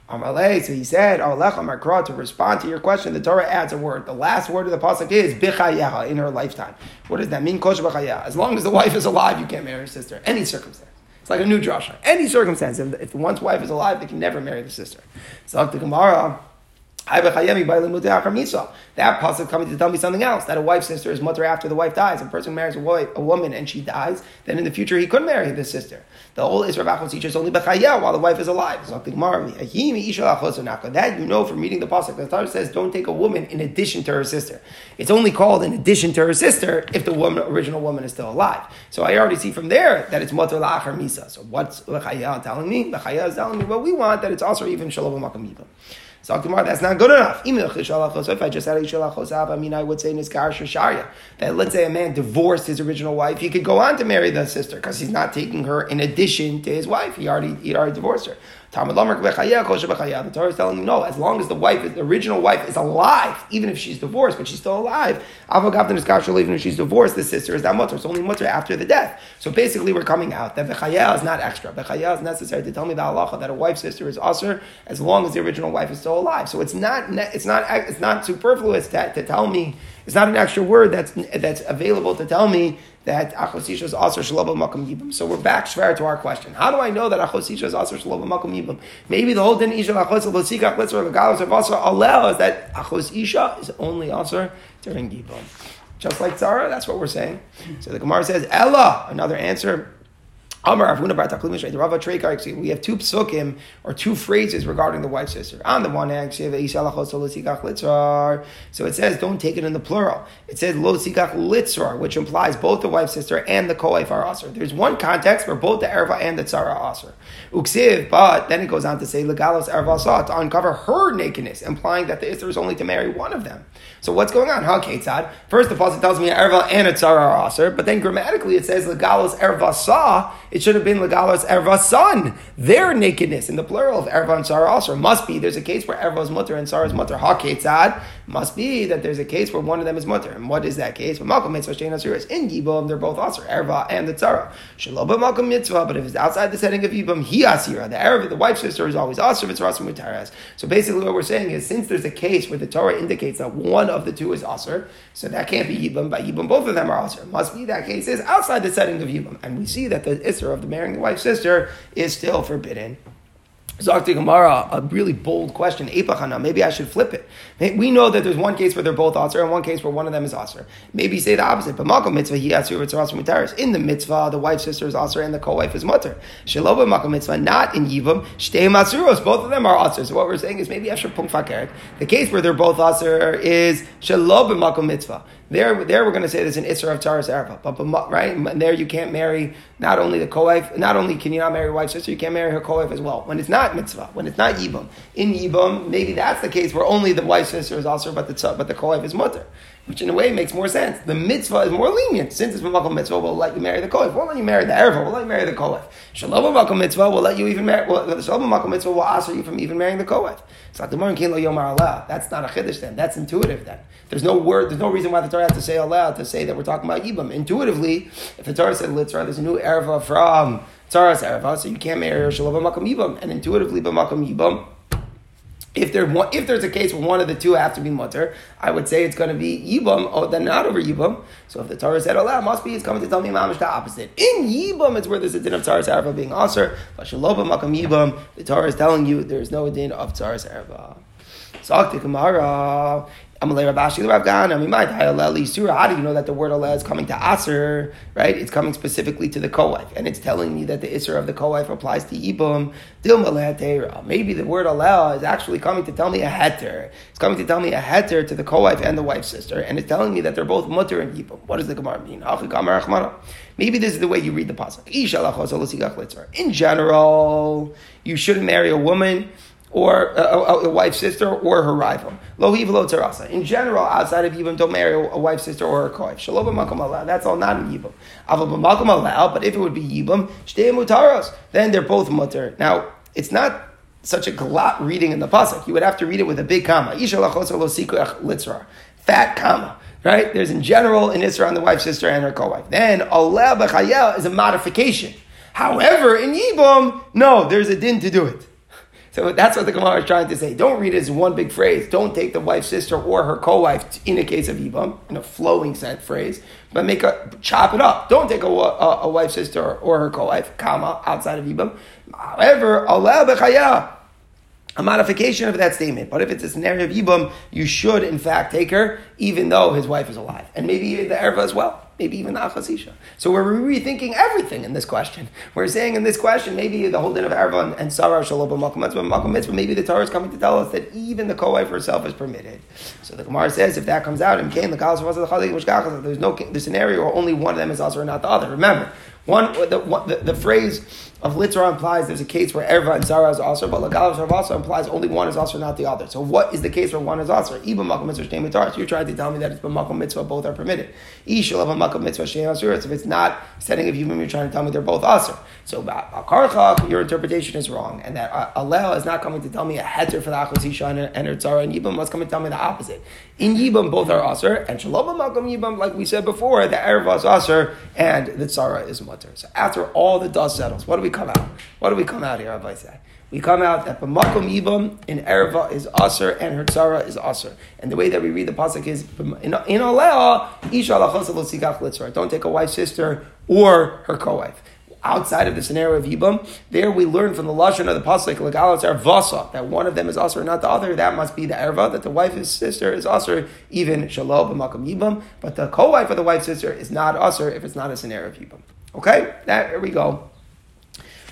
Um, Amalei, so he said, to respond to your question, the Torah adds a word. The last word of the pasuk is bichayeha in her lifetime. What does that mean? As long as the wife is alive, you can't marry her sister. Any circumstance. It's like a new drasha. Any circumstance. If, if one's wife is alive, they can never marry the sister. So the Gemara. That pasuk coming to tell me something else. That a wife's sister is mother after the wife dies. A person marries a, wife, a woman and she dies, then in the future he could marry this sister. The whole Isra Bachos teaches only bechaya while the wife is alive. That you know from reading the pasuk. The Torah says don't take a woman in addition to her sister. It's only called in addition to her sister if the woman, original woman is still alive. So I already see from there that it's mother la'achar misa. So what's bechaya telling me? Bechaya is telling me what we want that it's also even shalom makam so Gemara, that's not good enough. If I just had I mean, I would say Niskar Shasharya. That let's say a man divorced his original wife, he could go on to marry the sister because he's not taking her in addition to his wife. He already he already divorced her. The Torah is telling me no, as long as the wife, the original wife, is alive, even if she's divorced, but she's still alive, even if she's divorced, the sister is not mutter. It's only mutter after the death. So basically, we're coming out that v'chaya is not extra. V'chaya is necessary to tell me the halacha that a wife's sister is usher as long as the original wife is still alive. So it's not, it's not, it's not superfluous to, to tell me. It's not an extra word that's that's available to tell me that Achosisha is also Shaloba Yibam. So we're back Shver to our question. How do I know that Achosisha is also Shaloba Makam Yibam? Maybe the whole din Isha Achos Losikach Litzor Legalos of also allow is that Achos Isha is only also during Yibam. Just like Zara, that's what we're saying. So the Gemara says, Ella, another answer. We have two psukim or two phrases regarding the wife sister. On the one hand, so it says don't take it in the plural. It says lo which implies both the wife sister and the co-wife are aser. There's one context where both the erva and the tzara are aser. But then it goes on to say legalos erva to uncover her nakedness, implying that the isra is only to marry one of them. So what's going on? How Ketzad? First, the pasuk tells me erva and a tzara are aser, but then grammatically it says legalos erva. It should have been legalos erva son. Their nakedness in the plural of erva and tzara aser must be. There's a case where erva is mutter and tzara is mutter. Ha Ketzad must be that there's a case where one of them is mutter. And what is that case? In yibam, they're both aser erva and the tzara. Shaloba makom mitzvah, but if it's outside the setting of yibam, he asira. The erva, the wife's sister is always aser. It's rasim mutaras. So basically, what we're saying is since there's a case where the Torah indicates that one of the two is Aser, so that can't be Yibam. By Yibam, both of them are Aser. Must be that case is outside the setting of Yibam. And we see that the Isser of the marrying the wife's sister is still forbidden. Zakti Gemara, a really bold question. Maybe I should flip it. We know that there's one case where they're both Aser and one case where one of them is Aser. Maybe say the opposite. But Makom mitzvah, he Asir, it's Aser Mutaris. In the mitzvah, the wife's sister is Aser and the co-wife is Mutter. Shaloba Makom mitzvah, not in Yivam. Shtei Masuros, both of them are Aser. So what we're saying is maybe Asher Punk. The case where they're both Aser is Shaloba Makom mitzvah. There, there we're going to say there's an Isra of Taras Arva. But, but, right? And there you can't marry not only the co-wife, not only can you not marry wife's sister, you can't marry her co-wife as well. When it's not mitzvah, when it's not Yibam. In Yibam, maybe that's the case where only the wife's sister is also, but the, but the co-wife is mutter. Which in a way makes more sense. The mitzvah is more lenient. Since it's Makom mitzvah, we'll let you marry the co-wife. We'll let you marry the Erva. We'll let you marry the co-wife. Shalom Makom mitzvah, we'll let you even marry, well, the Shalom Makom mitzvah will ask you from even marrying the co-wife. It's like the Gemara Kin Lo Yomar Allah. That's not a chiddush then. That's intuitive then. There's no word, there's no reason why the Torah has to say aloud to say that we're talking about Yibam. Intuitively, if the Torah said Litzra, there's a new Erva from Tzaras Erva, so you can't marry her Shalom Makom Yibam. And intuitively, B'Makom Yibam, if, there, if there's a case where one of the two have to be mutter, I would say it's going to be yibam, or then not over yibam. So if the Torah said Allah, must be it's coming to tell me mamish the opposite. In yibam, it's where there's a din of tzaras arba being aser. Vashaloba makam yibam, the Torah is telling you there's no din of tzaras arba. Zakti Gemara. Amalei Rav Ashi Rav Gana, might Surah. How do you know that the word Allah is coming to Aser, right? It's coming specifically to the co-wife, and it's telling me that the Isser of the co-wife applies to Ibum. Maybe the word Allah is actually coming to tell me a heter. It's coming to tell me a heter to the co-wife and the wife's sister, and it's telling me that they're both mutter and Ibum. What does the Gemara mean? Maybe this is the way you read the pasuk. In general, you shouldn't marry a woman or a, a, a, wife's sister or her rival. Lo lo terasa. In general, outside of Yibam, don't marry a, wife's sister or her koif. Shalom makom Allah. That's all not in Yibam. Aval b'makom Allah. But if it would be Yibam, shtei mutaros. Then they're both mutter. Now, it's not such a glot reading in the pasuk. You would have to read it with a big comma. Fat comma. Right? There's in general in Isra on the wife's sister and her co-wife. Then Allah b'chayel is a modification. However, in Yibam, no, there's a din to do it. So that's what the Gemara is trying to say. Don't read it as one big phrase. Don't take the wife's sister or her co-wife in a case of Ibam, in a flowing set phrase, but make a chop it up. Don't take a, a, a wife's sister or her co-wife, comma, outside of Ibam. However, Allah b'chaya. A modification of that statement. But if it's a scenario of Yibam, you should in fact take her, even though his wife is alive. And maybe the Erva as well. Maybe even the Achos Isha. So we're rethinking everything in this question. We're saying in this question, maybe the whole din of Erva and, Sarah Shalom Makom Mitzvah, maybe the Torah is coming to tell us that even the co-wife herself is permitted. So the Gemara says if that comes out, and came the there's no the scenario where only one of them is also or not the other. Remember, one the, the, the phrase of Litzra implies there's a case where Erva and Zara is also, but Lagal also implies only one is also, not the other. So what is the case where one is also? Even Makom Mitzvah Shnei you're trying to tell me that it's Makom Mitzvah, both are permitted. Ishal of Makom Mitzvah Shnei Asur. If it's not setting of Yibam, you're trying to tell me they're both Asur. So Akarchak, your interpretation is wrong, and that uh, Alel is not coming to tell me a heter for the Achos Isha and, and Zara and Yibam. must come and tell me the opposite? In Yibam, both are Asur, and Shalom Makom Yibam, like we said before, the Erva is Asur and the Tzara is Mutter. So after all the dust settles, what do we come out? What do we come out here, Rabbi say? We come out that B'makom Yibam in Erva is Aser and her Tzara is Aser. And the way that we read the Pasuk is, in Alea, Isha Litzra. Don't take a wife sister or her co-wife. Outside of the scenario of Yibam, there we learn from the Lashon of the Pasuk, Legalas Vasa, that one of them is Aser, not the other. That must be the Erva, that the wife's sister is Aser, even Shalom B'makom Yibam. But the co-wife of the wife's sister is not Aser if it's not a scenario of Yibam. Okay? There we go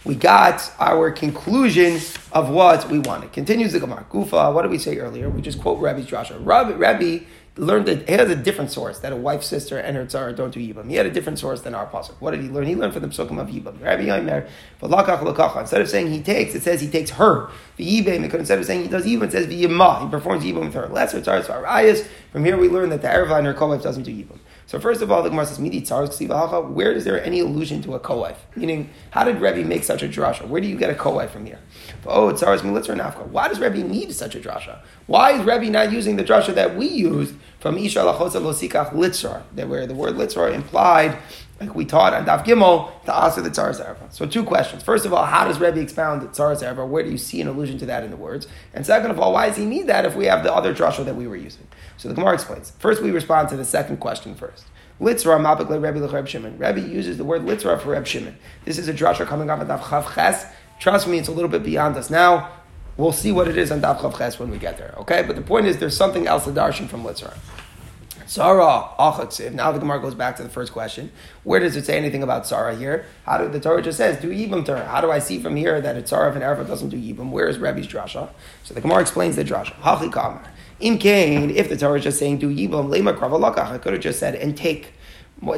we got our conclusion of what we wanted. Continues the Gemara. Gufa, what did we say earlier? We just quote Rabbi's Joshua. Rabbi, Rabbi learned that he has a different source that a wife's sister, and her tzara don't do yibam. He had a different source than our pasuk. What did he learn? He learned from the psukim of yibam. Rabbi Yomer, but Instead of saying he takes, it says he takes her. The yibam. Instead of saying he does yibam, it says v'yimah. He performs yibam with her. Lesser tzara From here we learn that the erva and her co doesn't do yibam. So first of all, the Gemara says, "Midi Where is there any allusion to a co-wife? Meaning, how did Rebbe make such a drasha? Where do you get a co-wife from here? Oh, tzaros militzer nafka. Why does Rebbe need such a drasha? Why is Rebbe not using the drasha that we used from Isha lachosa losikach litzar, where the word litzar implied like we taught on Daf Gimel, to answer the Tzaras Erva. So two questions. First of all, how does Rebbe expound the Tzaras Erva? Where do you see an allusion to that in the words? And second of all, why does he need that if we have the other drasha that we were using? So the Gemara explains. First, we respond to the second question first. Litzra mapik le Rebbe Reb Shimon. Rebbe uses the word litzra for Reb Shimon. This is a drasha coming off of Daf Chav Ches. Trust me, it's a little bit beyond us now. We'll see what it is on Daf Chav Ches when we get there. Okay, but the point is, there's something else to darshan from litzra. Sarah achatsiv. Now the Gemara goes back to the first question. Where does it say anything about Sarah here? How do the Torah just says do yibam to her? How do I see from here that it's Sarah and Erva doesn't do yibam? Where is Rebbe's drasha? So the Gemara explains the drasha. Hachi kamar. In Cain, if the Torah is just saying do yibam lema kravalakach, I could have just said and take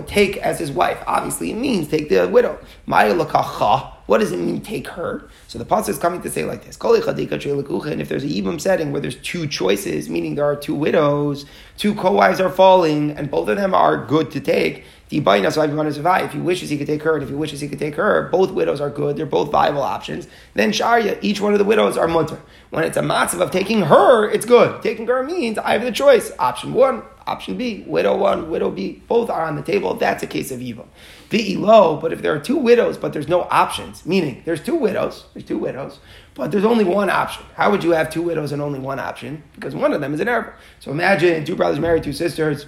take as his wife. Obviously, it means take the widow. Maya lakacha. What does it mean take her? So the pasuk is coming to say like this: And if there's a yibam setting where there's two choices, meaning there are two widows, two co-wives are falling, and both of them are good to take. If he wishes, he could take her, and if he wishes, he could take her. Both widows are good; they're both viable options. Then sharia, each one of the widows are mutter. When it's a matzav of taking her, it's good. Taking her means I have the choice. Option one, option B, widow one, widow B, both are on the table. That's a case of evil. low, but if there are two widows, but there's no options, meaning there's two widows, there's two widows, but there's only one option. How would you have two widows and only one option? Because one of them is an Arab. So imagine two brothers married, two sisters,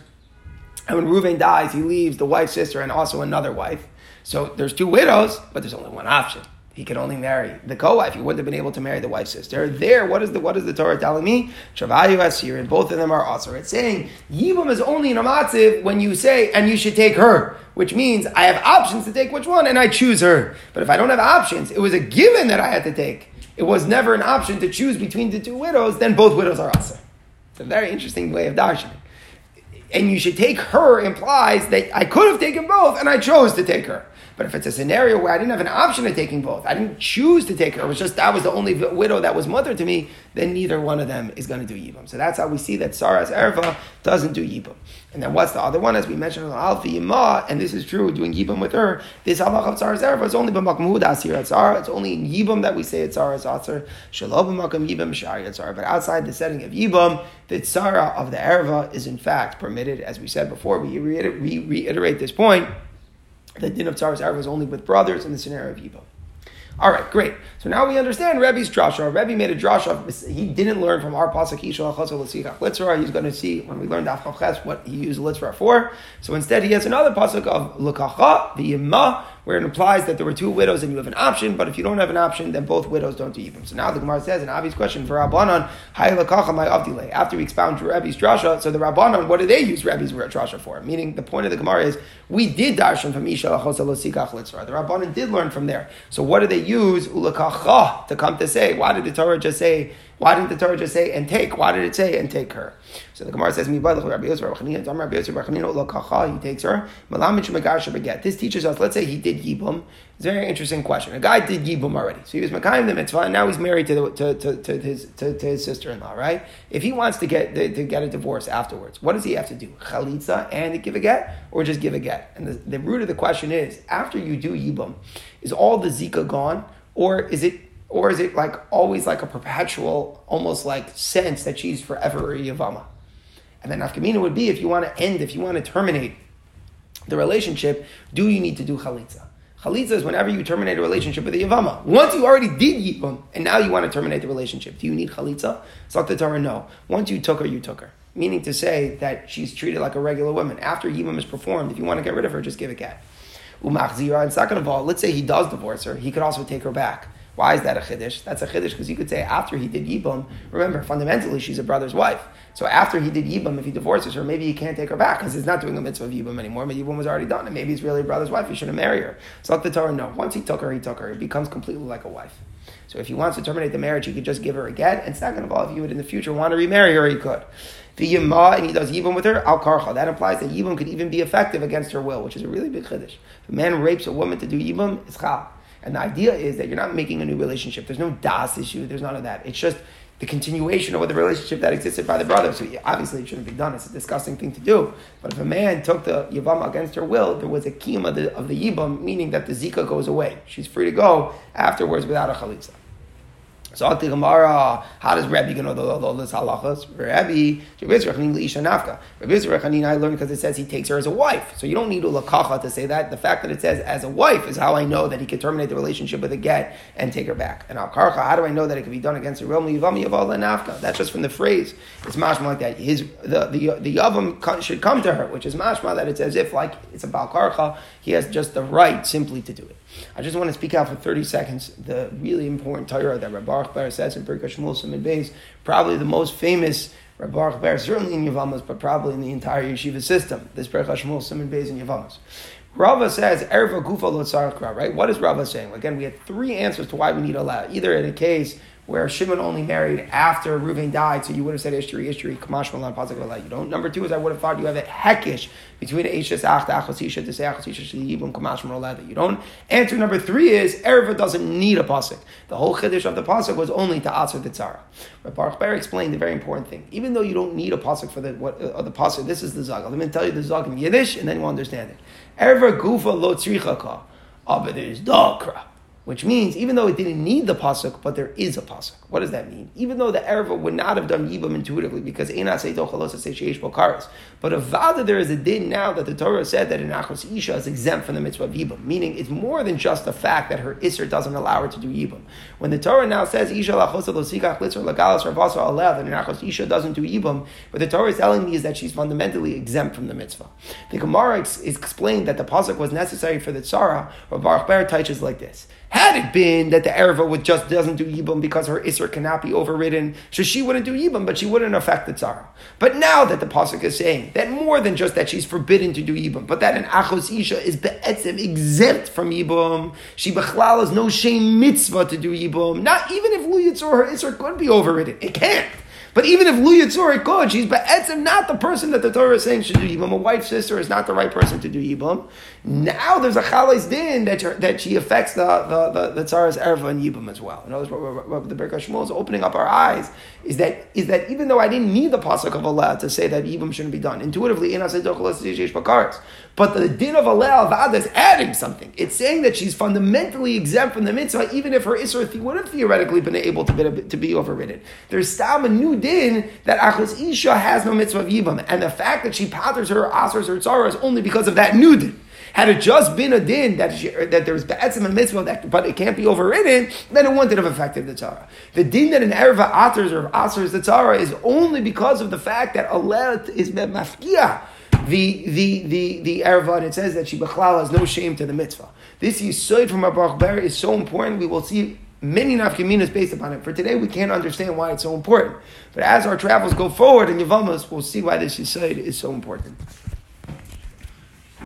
and when Reuven dies, he leaves the wife's sister and also another wife. So there's two widows, but there's only one option he could only marry the co-wife. He wouldn't have been able to marry the wife's sister. There, what is the what is the Torah telling me? Travayu asir, and both of them are also. It's saying Yibam is only in amatziv when you say, and you should take her, which means I have options to take which one, and I choose her. But if I don't have options, it was a given that I had to take. It was never an option to choose between the two widows. Then both widows are also. It's a very interesting way of darshaning. And you should take her implies that I could have taken both, and I chose to take her. But if it's a scenario where I didn't have an option of taking both, I didn't choose to take her, it was just that was the only widow that was mother to me, then neither one of them is going to do Yibam. So that's how we see that Sarah's Erva doesn't do Yibam. And then what's the other one? As we mentioned, Alfi Yimah, and this is true, doing Yibam with her, this halach of Sarah's Erva is only B'makam Asir Atzar. It's only in Yibam that we say it's Sarah's Atzar. Shalom B'makam Yibam Shari Atzar. But outside the setting of Yibam, the Tzara of the Erva is in fact permitted, as we said before, we reiterate this point the din of tzaras arva is only with brothers in the scenario of Yibo. All right, great. So now we understand Rebbe's drasha. Rebbe made a drasha. He didn't learn from our pasuk litzra. He's going to see when we learn daf what he used litzra for. So instead, he has another pasuk of lukacha v'yimah where it implies that there were two widows and you have an option, but if you don't have an option, then both widows don't do Yibam. So now the Gemara says an obvious question for Rabbanon, after we expound Rabbi's drasha, so the Rabbanon, what do they use Rabbi's drasha for? Meaning the point of the Gemara is we did darshan from Isha The Rabbanon did learn from there. So what do they use ulakacha to come to say? Why did the Torah just say why didn't the Torah just say and take? Why did it say and take her? So the Gemara says, He takes her. This teaches us, let's say he did Yibum. It's a very interesting question. A guy did Yibum already. So he was Makayim the mitzvah, and now he's married to, the, to, to, to, his, to, to his sister in law, right? If he wants to get, to get a divorce afterwards, what does he have to do? Chalitza and give a get, or just give a get? And the, the root of the question is after you do Yibum, is all the Zika gone, or is it or is it like always like a perpetual, almost like sense that she's forever a Yavama? And then Nafkamina would be if you want to end, if you want to terminate the relationship, do you need to do Chalitza? Chalitza is whenever you terminate a relationship with a Yavama. Once you already did Yibam, and now you want to terminate the relationship, do you need Chalitza? The Torah, no. Once you took her, you took her. Meaning to say that she's treated like a regular woman. After Yibam is performed, if you want to get rid of her, just give a cat. Umachzira, and second of all, let's say he does divorce her, he could also take her back. Why is that a chiddush? That's a chiddush because you could say after he did yibum. Remember, fundamentally, she's a brother's wife. So after he did yibum, if he divorces her, maybe he can't take her back because he's not doing a mitzvah of yibum anymore. But yibum was already done, and maybe he's really a brother's wife. He shouldn't marry her. So let the Torah know. Once he took her, he took her. It becomes completely like a wife. So if he wants to terminate the marriage, he could just give her a get. And second of all, if he would in the future want to remarry her, he could. The yima and he does yibum with her al karcha. That implies that yibum could even be effective against her will, which is a really big chiddush. If a man rapes a woman to do yibum, it's chal. And the idea is that you're not making a new relationship. There's no das issue. There's none of that. It's just the continuation of the relationship that existed by the brother. So obviously it shouldn't be done. It's a disgusting thing to do. But if a man took the Yavama against her will, there was a kima of the, of the Yibam, meaning that the Zika goes away. She's free to go afterwards without a chalitza. So the Gemara, how does Rabbi know all this halachas? Nafka. Rabbi I learned because it says he takes her as a wife. So you don't need a lakacha to say that. The fact that it says as a wife is how I know that he can terminate the relationship with a get and take her back. And al karcha, how do I know that it can be done against a real yivami yaval nafka? That's just from the phrase. It's mashma like that. His the the the yavam should come to her, which is mashma that it's as if like it's a bal karcha. He has just the right simply to do it. I just want to speak out for 30 seconds the really important Torah that Rabbi Baruch Ber says in Birkat Shmuel Siman Beis, probably the most famous Rabbi Baruch Ber, certainly in Yavamas, but probably in the entire yeshiva system, this Birkat Shmuel Siman Beis in Yavamas. Rava says, Erva Gufa Lotzarkra, right? What is Rava saying? Again, we had three answers to why we need a law. Either in a case where Shimon only married after Reuven died, so you would have said Ishtri, Ishtri, Kamash Malan, Pazik You don't. Number two is I would have thought you have a heckish between Eishes Achta Achosisha to say Achosisha Shiyibum Kamash Malan. You don't. Answer number three is Erva doesn't need a Pasik. The whole Chiddush of the Pasik was only to answer the Tzara. But Baruch Ber explained the very important thing. Even though you don't need a Pasik for the, what, uh, the Pasik, this is the Zag. Let me tell you the Zag in Yiddish, and then you'll understand it. Erva Gufa Lo Tzrichaka. Aber there is Dakra which means even though it didn't need the pasuk, but there is a pasuk. What does that mean? Even though the Erva would not have done yibam intuitively because but vada there is a din now that the Torah said that an achos isha is exempt from the mitzvah of yibam, meaning it's more than just the fact that her isser doesn't allow her to do yibam. When the Torah now says isha lachosa losikach litzor lagalas ravasa alev that an achos isha doesn't do yibam, what the Torah is telling me is that she's fundamentally exempt from the mitzvah. The Gemara is explained that the pasuk was necessary for the tzara, or Baruch Ber teaches like this. Had it been that the Erva would just doesn't do Yibam because her Isser cannot be overridden, so she wouldn't do Yibam, but she wouldn't affect the Tzara. But now that the Pasuk is saying that more than just that she's forbidden to do Yibam, but that an Achos Isha is be'etzim, exempt from Yibam, she bechlal has no shame mitzvah to do Yibam, not even if Lu Yitzor, her Isser could be overridden. It can't. But even if Lu Yitzor could, she's be'etzim not the person that the Torah is saying should do Yibam. A wife's sister is not the right person to do Yibam. Now there's a chalais din that, that she affects the, the, the, the tzara's erva and Yibam as well. In other words, what, the Birkat Shmuel is opening up our eyes is that, is that even though I didn't need the pasuk of Allah to say that Yibam shouldn't be done, intuitively, in but the din of Allah Avad is adding something. It's saying that she's fundamentally exempt from the mitzvah, even if her Isra would have theoretically been able to be, to be overridden. There's still a new din that Achos Isha has no mitzvah of Yibam, and the fact that she patters her, asers her tzara is only because of that new din. Had it just been a din that she, that there's be'etzim and mitzvah, that, but it can't be overridden, then it wouldn't have affected the tzara. The din that an erva atters or atters the tzara is only because of the fact that Allah is mafkia the the the the erva, it says that she bechlal has no shame to the mitzvah. This yisoid from Baruch Ber is so important. We will see many nafkaminas based upon it. For today, we can't understand why it's so important. But as our travels go forward in Yavamas, we'll see why this yisoid is so important.